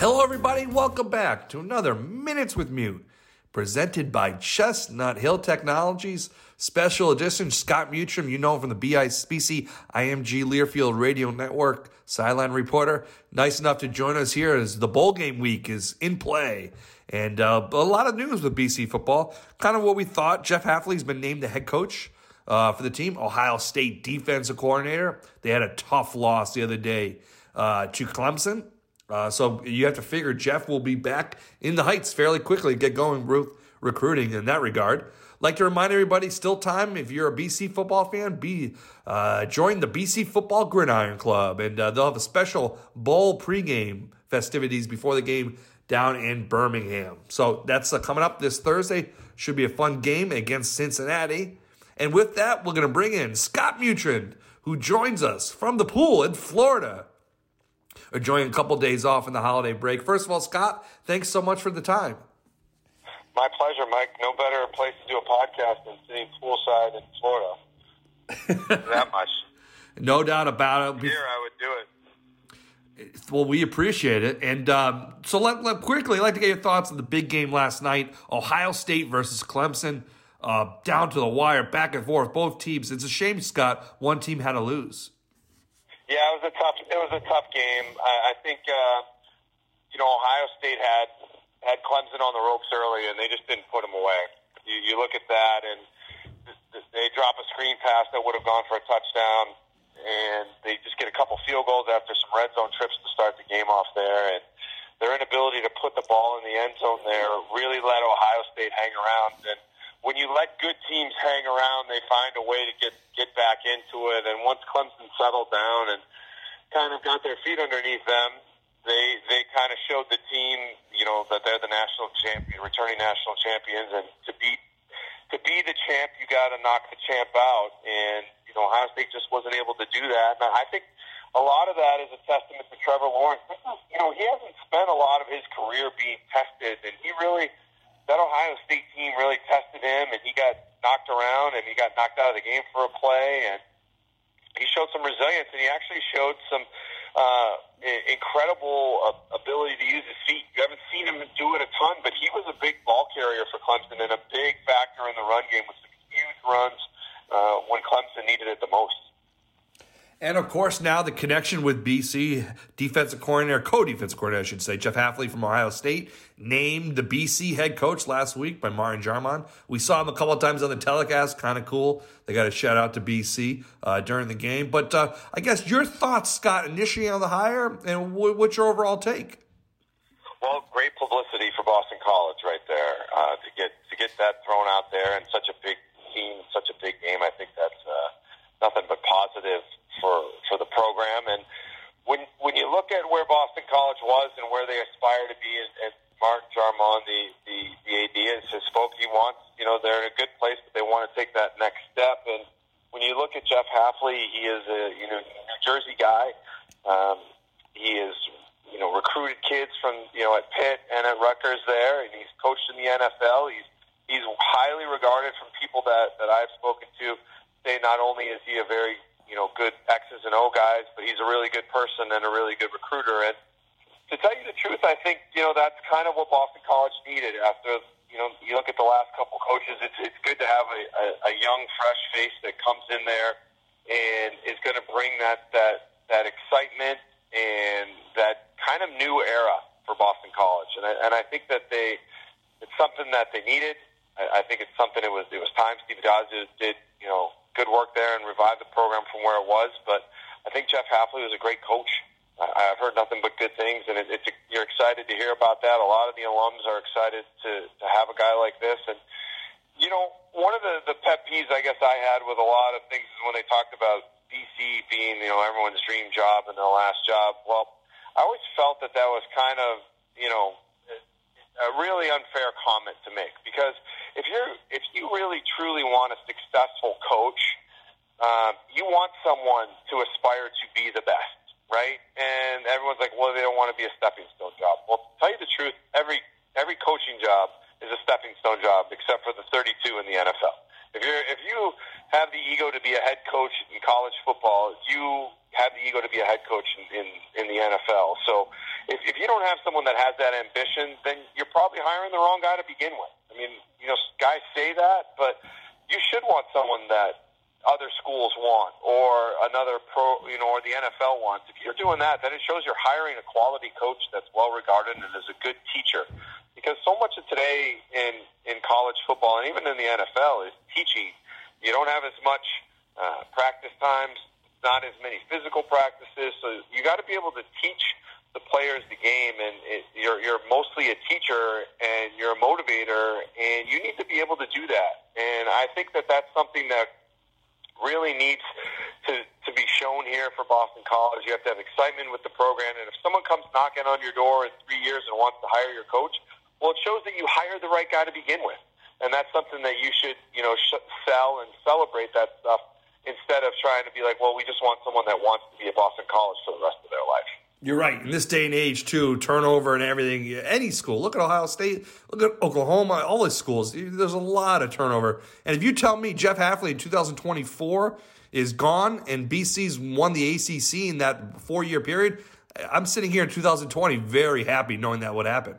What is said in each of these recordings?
Hello, everybody. Welcome back to another Minutes with Mute, presented by Chestnut Hill Technologies. Special edition, Scott Mutryn, you know him from the BICC IMG Learfield Radio Network, sideline reporter. Nice enough to join us here as the bowl game week is in play. And uh, a lot of news with BC football. Kind of what we thought. Jeff Hafley's been named the head coach uh, for the team, Ohio State defensive coordinator. They had a tough loss the other day uh, to Clemson. Uh, so you have to figure Jeff will be back in the heights fairly quickly, get going with recruiting in that regard. Like to remind everybody, still time if you're a BC football fan, be uh, join the BC Football Gridiron Club, and uh, they'll have a special bowl pregame festivities before the game down in Birmingham. So that's uh, coming up this Thursday. Should be a fun game against Cincinnati. And with that, we're going to bring in Scott Mutryn, who joins us from the pool in Florida enjoying a couple days off in the holiday break. First of all, Scott, thanks so much for the time. My pleasure, Mike. No better place to do a podcast than sitting poolside in Florida. that much. No doubt about it. Here, I would do it. Well, we appreciate it, and um, so let, let quickly. I'd like to get your thoughts on the big game last night: Ohio State versus Clemson, uh, down to the wire, back and forth. Both teams. It's a shame, Scott. One team had to lose. Yeah, it was a tough. It was a tough game. I, I think uh, you know Ohio State had had Clemson on the ropes early, and they just didn't put them away. You, you look at that, and they drop a screen pass that would have gone for a touchdown, and they just get a couple field goals after some red zone trips to start the game off there, and their inability to put the ball in the end zone there really let Ohio State hang around and when you let good teams hang around, they find a way to get get back into it. And once Clemson settled down and kind of got their feet underneath them, they they kind of showed the team, you know, that they're the national champion, returning national champions, and to beat to be the champ, you got to knock the champ out. And you know, Ohio State just wasn't able to do that. And I think a lot of that is a testament to Trevor Lawrence. This is, you know, he hasn't spent a lot of his career being tested, and he really that Ohio State team really tested him, and he got knocked around, and he got knocked out of the game for a play, and he showed some resilience, and he actually showed some uh, incredible uh, ability to use his feet. You haven't seen him do it a ton, but he was a big ball carrier for Clemson and a big factor in the run game with some huge runs uh, when Clemson needed it the most. And of course, now the connection with BC defensive coordinator, co-defensive coordinator, I should say, Jeff Hafley from Ohio State, named the BC head coach last week by Martin Jarmond. We saw him a couple of times on the telecast, kind of cool. They got a shout out to BC uh, during the game. But uh, I guess your thoughts, Scott, initially on the hire, and what's your overall take? Well, great publicity for Boston College right there uh, to get to get that thrown out there in such a big team, such a big game. I think that's uh, nothing but positive for for the program. And when when you look at where Boston College was and where they aspire to be, and, and Mark Jarmond, the the the AD, has spoke. He wants you know they're in a good place, but they want to take that next step. And when you look at Jeff Hafley, he is a you know New Jersey guy. Um, he is you know recruited kids from you know at Pitt and at Rutgers there, and he's coached in the NFL. He's he's highly regarded from people that that I've spoken to. Say not only is he a very you know, good X's and O guys, but he's a really good person and a really good recruiter. And to tell you the truth, I think, you know, that's kind of what Boston College needed after, you know, you look at the last couple coaches, it's, it's good to have a, a, a young, fresh face that comes in there and is going to bring that, that, that excitement and that kind of new era for Boston College. And I, and I think that they, it's something that they needed. I, I think it's something it was, it was time Steve Dodge did, you know, good work there and revived the program from where it was. But I think Jeff Hafley was a great coach. I've heard nothing but good things, and it, it's you're excited to hear about that. A lot of the alums are excited to to have a guy like this, and you know, one of the the pet peeves I guess I had with a lot of things is when they talked about BC being you know everyone's dream job and their last job. Well, I always felt that that was kind of you know a really unfair comment to make because if you're if you really truly want a successful coach, um, you want someone to aspire to be the best, right? And everyone's like, well, they don't want to be a stepping stone job. Well, to tell you the truth, every every coaching job is a stepping stone job, except for the 32 in the NFL. If you if you have the ego to be a head coach in college football, you have the ego to be a head coach in in, in the NFL. So if, if you don't have someone that has that ambition, then you're probably hiring the wrong guy to begin with. I mean, you know, guys say that, but you should want someone that other schools want or another pro, you know, or the NFL wants. If you're doing that, then it shows you're hiring a quality coach that's well regarded and is a good teacher. Because so much of today in in college football and even in the NFL is teaching. You don't have as much uh, practice times, not as many physical practices, so you got to be able to teach the players the game, and it, you're you're mostly a teacher and you're a motivator, and you need to be able to do that. And I think that that's something that really needs to to be shown here for Boston College. You have to have excitement with the program, and if someone comes knocking on your door in three years and wants to hire your coach, well, it shows that you hired the right guy to begin with, and that's something that you should you know sh- sell and celebrate that stuff instead of trying to be like, well, we just want someone that wants to be at Boston College for the rest of their life. You're right. In this day and age, too, turnover and everything. Any school. Look at Ohio State. Look at Oklahoma. All these schools. There's a lot of turnover. And if you tell me Jeff Hafley in 2024 is gone and BC's won the ACC in that four year period, I'm sitting here in 2020 very happy knowing that would happen.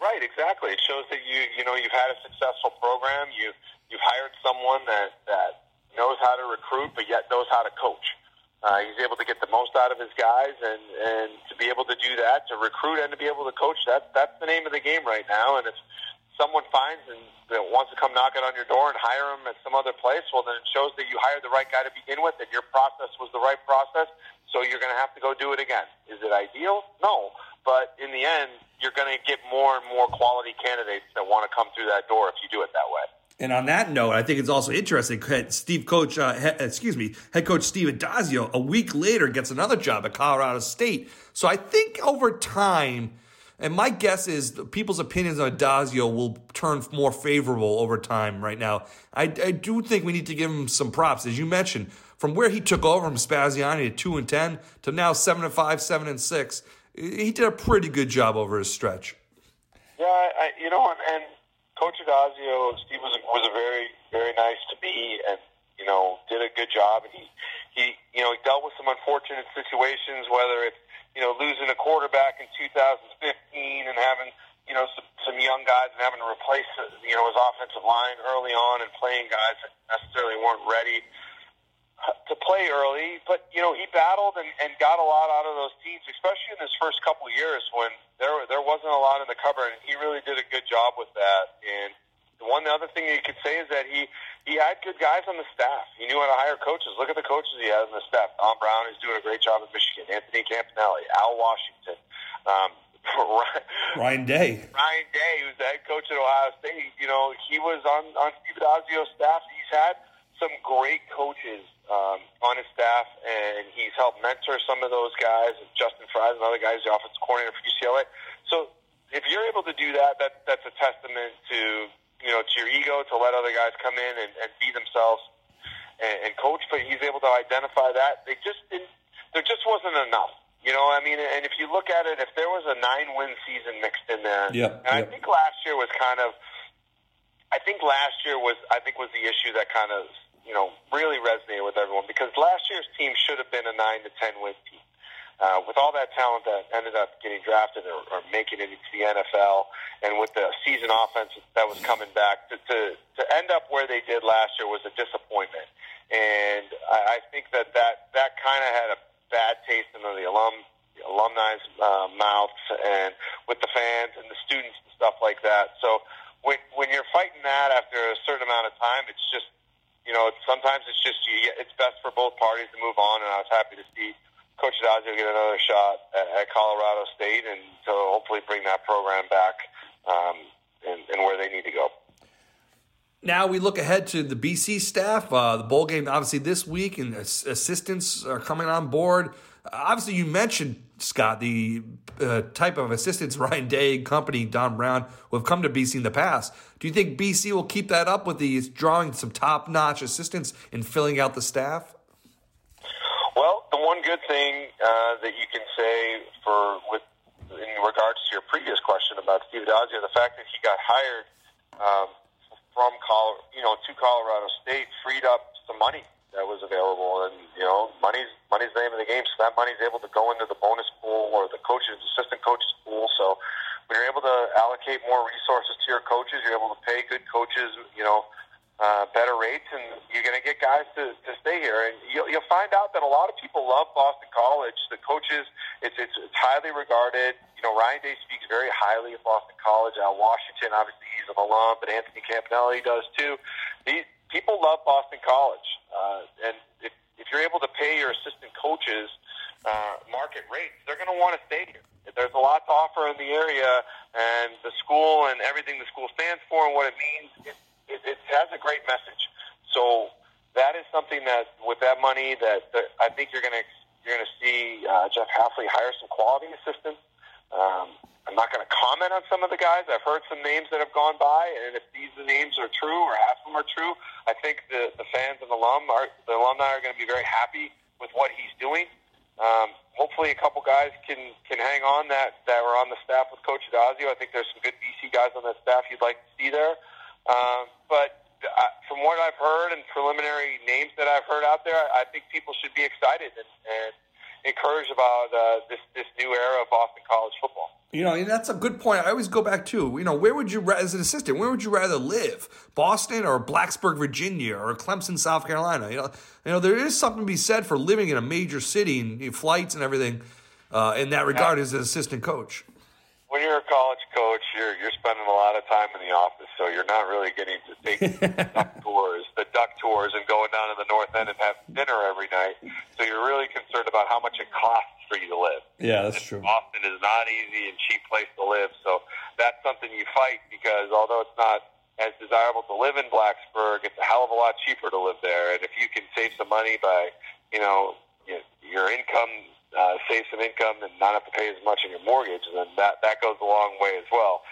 Right. Exactly. It shows that you you know you've had a successful program. You you've hired someone that that knows how to recruit, but yet knows how to coach. Uh, he's able to get the most out of his guys, and and to be able to do that, to recruit and to be able to coach, that that's the name of the game right now. And if someone finds and wants to come knocking on your door and hire him at some other place, well, then it shows that you hired the right guy to begin with, and your process was the right process. So you're going to have to go do it again. Is it ideal? No, but in the end, you're going to get more and more quality candidates that want to come through that door if you do it that way. And on that note, I think it's also interesting. Steve Coach, uh, he, excuse me, head coach Steve Addazio, a week later gets another job at Colorado State. So I think over time, and my guess is people's opinions on Addazio will turn more favorable over time. Right now, I, I do think we need to give him some props, as you mentioned, from where he took over from Spaziani at two and ten to now seven and five, seven and six. He did a pretty good job over his stretch. Yeah, I, you know, and, and Coach Addazio, Steve was was a very very nice to me, and you know did a good job. And he he you know he dealt with some unfortunate situations, whether it's you know losing a quarterback in 2015 and having you know some, some young guys and having to replace you know his offensive line early on and playing guys that necessarily weren't ready to play early, but you know he battled and, and got a lot out of those teams, especially in his first couple of years when there there wasn't a lot in the cupboard, and he really did a good job with that. And the one other thing you could say is that he he had good guys on the staff. He knew how to hire coaches. Look at the coaches he had on the staff. Don Brown is doing a great job at Michigan. Anthony Campanile, Al Washington. Um, Ryan Day. Ryan Day, who's the head coach at Ohio State, you know, he was on on Steve Addazio's staff. He's had some great coaches um, on his staff, and he's helped mentor some of those guys. Justin Frye, another guy, who's the offensive coordinator for UCLA. So if you're able to do that, that that's a testament to you know to your ego to let other guys come in and, and be themselves and, and coach. But he's able to identify that they just didn't. There just wasn't enough. You know, I mean, and if you look at it, if there was a nine-win season mixed in there, yep, and yep. I think last year was kind of, I think last year was, I think was the issue that kind of you know, really resonated with everyone because last year's team should have been a nine to ten win team. Uh, with all that talent that ended up getting drafted or, or making it into the NFL, and with the season offense that was coming back, to, to to end up where they did last year was a disappointment. And I, I think that that that kind of had a bad taste in the alum alumni's uh, mouths and with the fans and the students and stuff like that. So when when you're fighting that after a certain amount of time, it's just you know, sometimes it's just it's best for both parties to move on, and I was happy to see Coach Addazio get another shot at, at Colorado State, and to hopefully bring that program back um, and, and where they need to go. Now we look ahead to the BC staff. Uh, the bowl game, obviously, this week, and assistants are coming on board. obviously, you mentioned Scott, the uh, type of assistants Ryan Day, company, Don Brown, who have come to BC in the past. Do you think BC will keep that up with these drawing some top notch assistants and filling out the staff? Well, the one good thing uh, that you can say for with in regards to your previous question about Steve Addazio, the fact that he got hired um, from Col- you know to Colorado State freed up some money that was available, and you know money's money's the name of the game. So that money's able to go into the bonus pool or the coaches, assistant coaches pool. So when you're able to allocate more resources to your coaches, you're able to pay you know, uh, better rates, and you're going to get guys to, to stay here. And you'll, you'll find out that a lot of people love Boston College. The coaches, it's, it's it's highly regarded. You know, Ryan Day speaks very highly of Boston College. Al Washington, obviously, he's an alum, but Anthony Campanile does too. These people love Boston College, uh, and if, if you're able to pay your assistant coaches uh, market rates, they're going to want to stay here. There's a lot to offer in the area, and the school and everything the stands for and what it means, it, it, it has a great message. So that is something that, with that money, that, that I think you're going to you're going to see uh, Jeff Hafley hire some quality assistants. Um, I'm not going to comment on some of the guys. I've heard some names that have gone by, and if these names are true or half of them are true, I think the the fans and alum are the alumni are going to be very happy with what he's doing. Um, hopefully, a couple guys can can hang on that that were on the staff with Coach Addazio. I think there's some good BC guys on that staff you'd like to see there. Um, but uh, from what I've heard and preliminary names that I've heard out there, I think people should be excited and, and encouraged about uh, this this new era of Boston College football. You know, and that's a good point. I always go back to, you know, where would you, as an assistant, where would you rather live? Boston or Blacksburg, Virginia or Clemson, South Carolina? You know, you know, there is something to be said for living in a major city and you know, flights and everything uh, in that regard yeah. as an assistant coach. When you're a college coach, you're you're spending a lot of time in the office, so you're not really getting to take duck tours, the duck tours, and going down to the North End and have dinner every night. So you're really concerned about how much it costs for you to live. Yeah, that's true. Boston is not easy and cheap place to live, so that's something you fight because although it's not as desirable to live in Blacksburg, it's a hell of a lot cheaper to live there. And if you can save some money by, you know, your income, uh, save some income and not have to pay as much on your mortgage, and then that that goes a long way as well.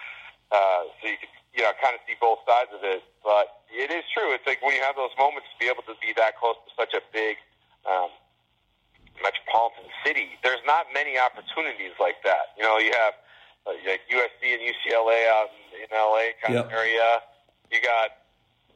Uh, so you can, you know, kind of see both sides of it. But it is true. It's like when you have those moments to be able to be that close to such a big um, metropolitan city, there's not many opportunities like that. You know, you have uh, like USC and UCLA out in, in LA kind yep. of area. You got,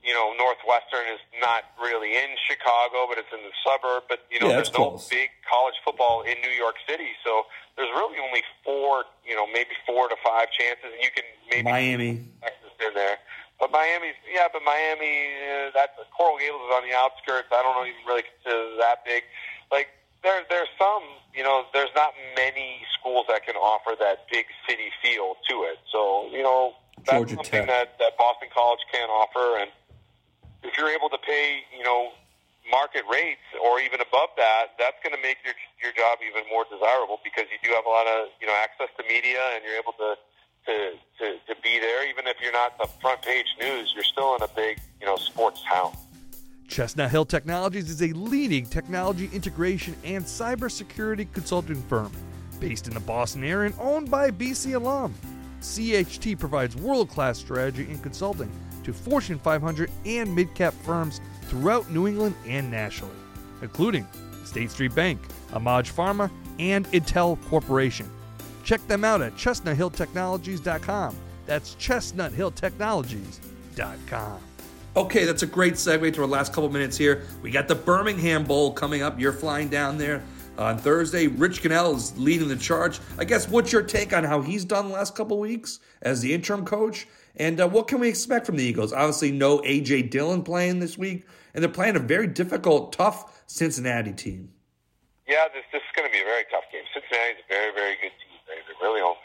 you know, Northwestern is not really in Chicago, but it's in the suburb. But you know, yeah, there's no close. big college football in New York City, so there's really only four, you know, maybe four to five chances, and you can maybe Miami Texas in there. But Miami's, yeah, but Miami, uh, that's Coral Gables is on the outskirts. I don't even really consider that big. Like there, there's some, you know, there's not many schools that can offer that big city feel to it. So, you know, that's Georgia something that, that Boston College can offer. And if you're able to pay, you know, market rates or even above that, that's going to make your your job even more desirable because you do have a lot of you know access to media and you're able to to to, to be there. Even if you're not the front page news, you're still in a big you know sports town. Chestnut Hill Technologies is a leading technology integration and cybersecurity consulting firm based in the Boston area and owned by BC alum. CHT provides world class strategy and consulting to Fortune 500 and mid cap firms throughout New England and nationally, including State Street Bank, AMAG Pharma, and Intel Corporation. Check them out at chestnuthilltechnologies.com. That's chestnuthilltechnologies.com. Okay, that's a great segue to our last couple minutes here. We got the Birmingham Bowl coming up. You're flying down there on Thursday. Rich Gunnell is leading the charge. I guess what's your take on how he's done the last couple weeks as the interim coach? And uh, what can we expect from the Eagles? Obviously, no A.J. Dillon playing this week, and they're playing a very difficult, tough Cincinnati team. Yeah, this, this is going to be a very tough game. Cincinnati's a very, very good team. They, they really only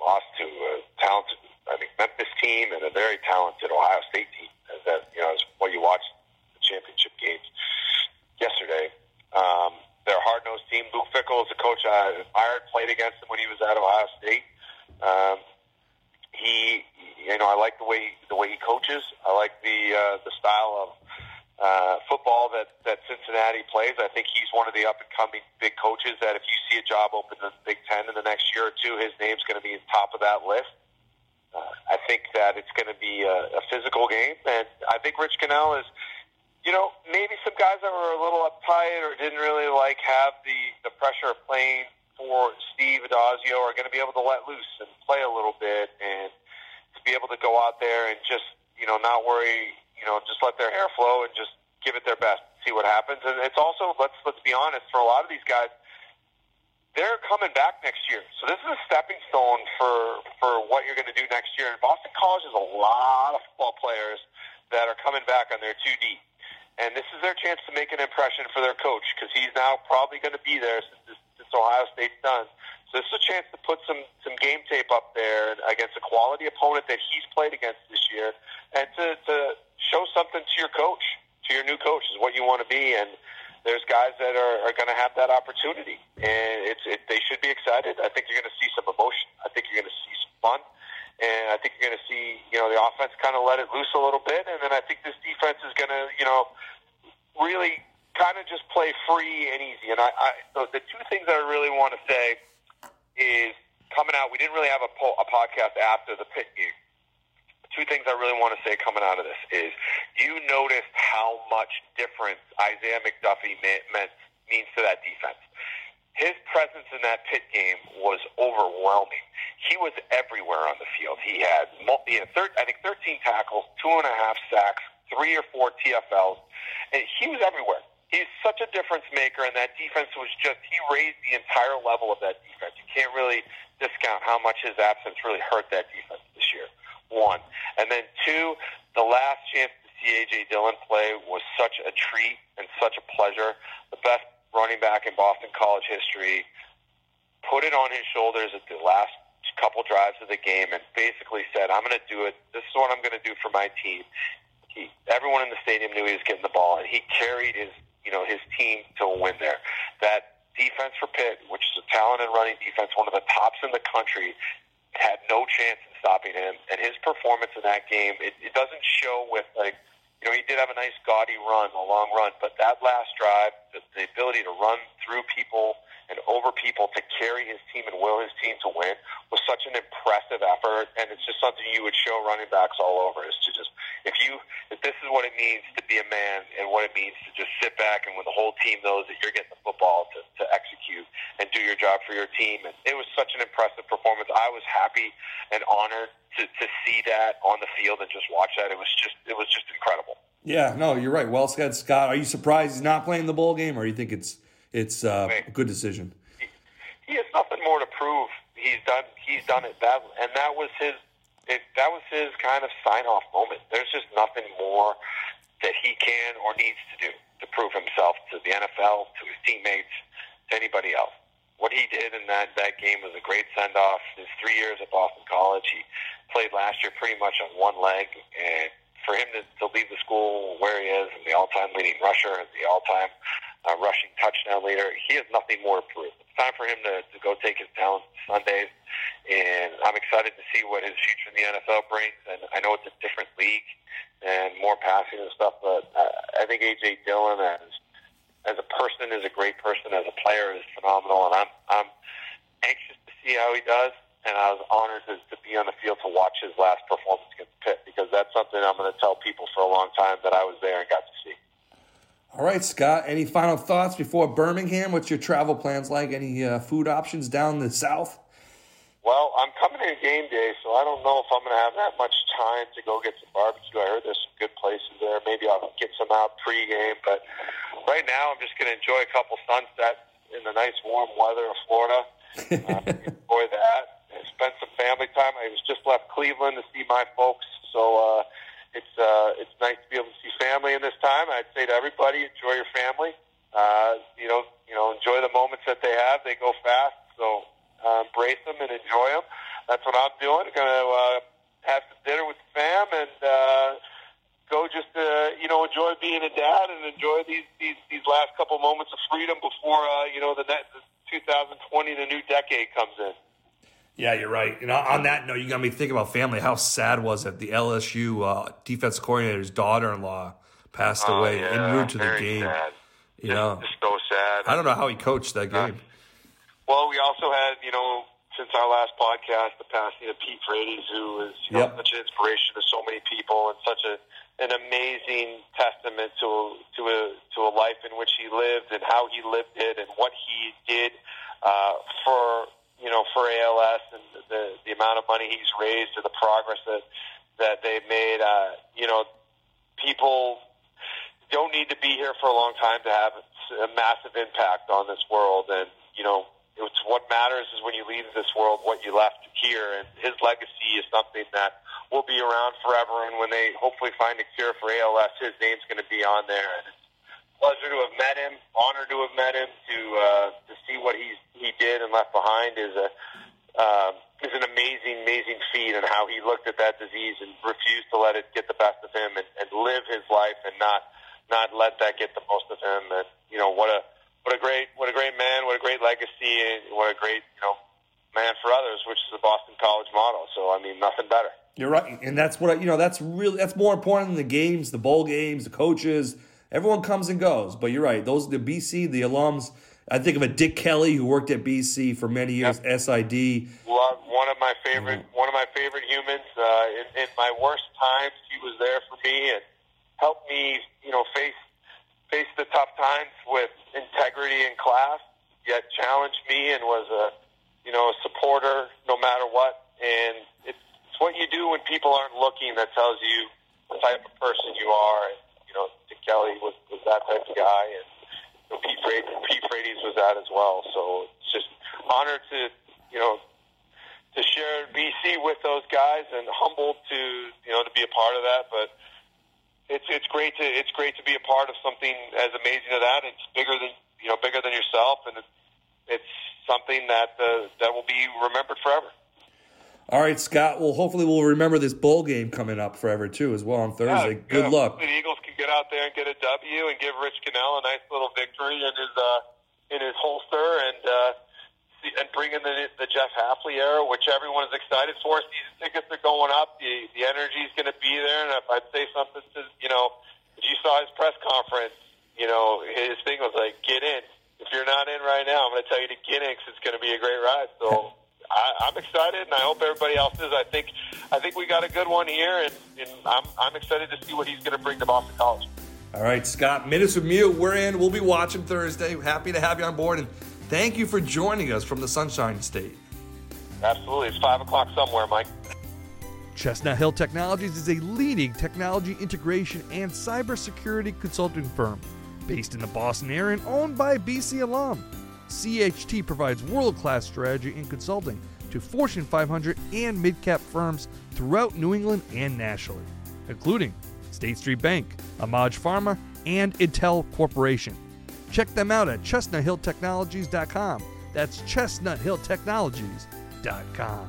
lost to a talented, I think, Memphis team and a very talented Ohio State team that you know is what you watched the championship games yesterday. Um, they're a hard nosed team. Luke Fickell is a coach I admired, played against him when he was at Ohio State. Um, he, you know, I like the way the way he coaches. I like the uh, the style of uh, football that, that Cincinnati plays. I think he's one of the up and coming big coaches that if you see a job open in the Big Ten in the next year or two, his name's going to be top of that list. Uh, I think that it's going to be a, a physical game, and I think Rich Gunnell is, you know, maybe some guys that were a little uptight or didn't really like have the the pressure of playing for Steve Addazio are going to be able to let loose and play a little bit and to be able to go out there and just, you know, not worry you know, just let their hair flow and just give it their best, see what happens. And it's also let's let's be honest, for a lot of these guys, they're coming back next year. So this is a stepping stone for for what you're going to do next year. And Boston College has a lot of football players that are coming back on their 2D. And this is their chance to make an impression for their coach because he's now probably going to be there since, since Ohio State's done. So this is a chance to put some some game tape up there against a quality opponent that he's played against this year, and to, to show something to your coach, to your new coach, is what you want to be. And there's guys that are, are going to have that opportunity, and it's it, they should be excited. I think you're going to see some emotion. I think you're going to see some fun, and I think you're going to see you know the offense kind of let it loose a little bit, and then I think this defense is going to you know really kind of just play free and easy. And I, I the, the two things that I really want to say is coming out. We didn't really have a, po- a podcast after the Pitt game two things I really want to say coming out of this is you noticed how much difference Isaiah McDuffie meant means to that defense. His presence in that Pitt game was overwhelming. He was everywhere on the field. He had, multi, thir- I think, 13 tackles, two and a half sacks, three or four TFLs, and he was everywhere. He's such a difference maker, and that defense was just, he raised the entire level of that defense. You can't really discount how much his absence really hurt that defense this year one. And then two, the last chance to see A.J. Dillon play was such a treat and such a pleasure. The best running back in Boston College history put it on his shoulders at the last couple drives of the game and basically said, I'm going to do it. This is what I'm going to do for my team. He, everyone in the stadium knew he was getting the ball, and he carried his, you know, his team to a win there. That defense for Pitt, which is a talented running defense, one of the tops in the country, had no chance in stopping him. And his performance in that game, it, it doesn't show with like, you know, he did have a nice gaudy run, a long run, but that last drive, the, the ability to run through people and over people to carry his team and will his team to win was such an impressive effort. And it's just something you would show running backs all over is to just, if you, if this is what it means to be a man and what it means to just sit back and when the whole team knows that you're getting the football to, to your job for your team. And it was such an impressive performance. I was happy and honored to, to see that on the field and just watch that. It was just, it was just incredible. Yeah, no, you're right. Well said, Scott. Are you surprised he's not playing the bowl game, or you think it's it's uh, a good decision? He, he has nothing more to prove. He's done. He's done it that, and that was his. It, that was his kind of sign off moment. There's just nothing more that he can or needs to do to prove himself to the NFL, to his teammates, to anybody else. What he did in that that game was a great send off. His three years at Boston College, he played last year pretty much on one leg, and for him to, to leave the school where he is and the all-time leading rusher and the all-time uh, rushing touchdown leader, he has nothing more to prove. It's time for him to, to go take his talents Sundays, and I'm excited to see what his future in the NFL brings. And I know it's a different league and more passing and stuff, but uh, I think AJ Dillon as as a person is a great person, as a player is phenomenal, and I'm I'm anxious to see how he does and I was honored to, be on the field to watch his last performance against Pitt because that's something I'm going to tell people for a long time that I was there and got to see. All right, Scott. Any final thoughts before Birmingham? What's your travel plans like? Any uh, food options down the south? Well, I'm coming in game day, so I don't know if I'm going to have that much time to go get some barbecue. I heard there's some good places there. Maybe I'll get some out pre-game, but right now I'm just going to enjoy a couple sunsets in the nice warm weather of Florida. Uh, enjoy that spent some family time. I was just left Cleveland to see my folks, so uh, it's uh, it's nice to be able to see family in this time. I'd say to everybody, enjoy your family. Uh, you know, you know, enjoy the moments that they have. They go fast, so uh, embrace them and enjoy them. That's what I'm doing. Going to uh, have some dinner with the fam and. Uh, go just to you know enjoy being a dad and enjoy these these these last couple moments of freedom before uh, you know the, net, the 2020 the new decade comes in. Yeah, you're right. And on that note, you got me thinking about family. How sad was it? The LSU uh, defense coordinator's daughter-in-law passed Oh, away yeah, en route to the game. Sad. You Just- know, just so sad. I don't know how he coached that game. Well, we also had, you know, since our last podcast, the passing of Pete Frates, who is you Yep. know, such an inspiration to so many people and such a an amazing testament to to a to a life in which he lived and how he lived it and what he did uh, for you know for ALS and the the amount of money he's raised and the progress that that they've made. Uh, you know, people don't need to be here for a long time to have a massive impact on this world. And, you know, it's what matters is when you leave this world, what you left here. And his legacy is something that will be around forever. And when they hopefully find a cure for ALS, his name's going to be on there. And it's a pleasure to have met him, honor to have met him, to uh, to see what he's he did and left behind is a um, is an amazing, amazing feat and how he looked at that disease and refused to let it get the best of him and, and live his life and not not let that get the most of him. And you know what a what a great what a great man, what a great legacy, and what a great you know man for others, which is the Boston College model. So I mean, nothing better. You're right, and that's what I, you know. That's really that's more important than the games, the bowl games, the coaches. Everyone comes and goes, but you're right. Those the BC, the alums. I think of a Dick Kelly who worked at BC for many years. SID. Love one of my favorite one of my favorite humans. Uh, in, in my worst times, he was there for me and helped me, you know, face face the tough times with integrity and class. Yet challenged me and was a, you know, a supporter no matter what. And it's, it's what you do when people aren't looking that tells you the type of person you are. And you know, Dick Kelly was, was that type of guy, and you know, Pete Frates, Pete Frates was that as well. So it's just honored to, you know, to share BC with those guys, and humbled to, you know, to be a part of that. But it's it's great to it's great to be a part of something as amazing as that. It's bigger than you know, bigger than yourself, and it's, it's something that uh, that will be remembered forever. All right, Scott. Well, hopefully we'll remember this bowl game coming up forever too, as well on Thursday. Yeah, Good yeah, luck. The Eagles can get out there and get a W and give Rich Gunnell a nice little victory in his uh, in his holster and uh, see- and bring in the the Jeff Hafley era, which everyone is excited for. Season tickets are going up. The the energy is going to be there. And if I'd say something to you know, if you saw his press conference, you know his thing was like, "Get in." If you're not in right now, I'm going to tell you to get in because it's going to be a great ride. So. I, I'm excited, and I hope everybody else is. I think, I think we got a good one here, and, and I'm, I'm excited to see what he's going to bring to Boston College. All right, Scott. Minutes with Mute. We're in. We'll be watching Thursday. Happy to have you on board, and thank you for joining us from the Sunshine State. Absolutely, it's five o'clock somewhere, Mike. Chestnut Hill Technologies is a leading technology integration and cybersecurity consulting firm based in the Boston area and owned by a BC alum. CHT provides world class strategy and consulting to Fortune 500 and mid cap firms throughout New England and nationally, including State Street Bank, AMAG Pharma, and Intel Corporation. Check them out at chestnuthilltechnologies.com. That's chestnuthilltechnologies.com.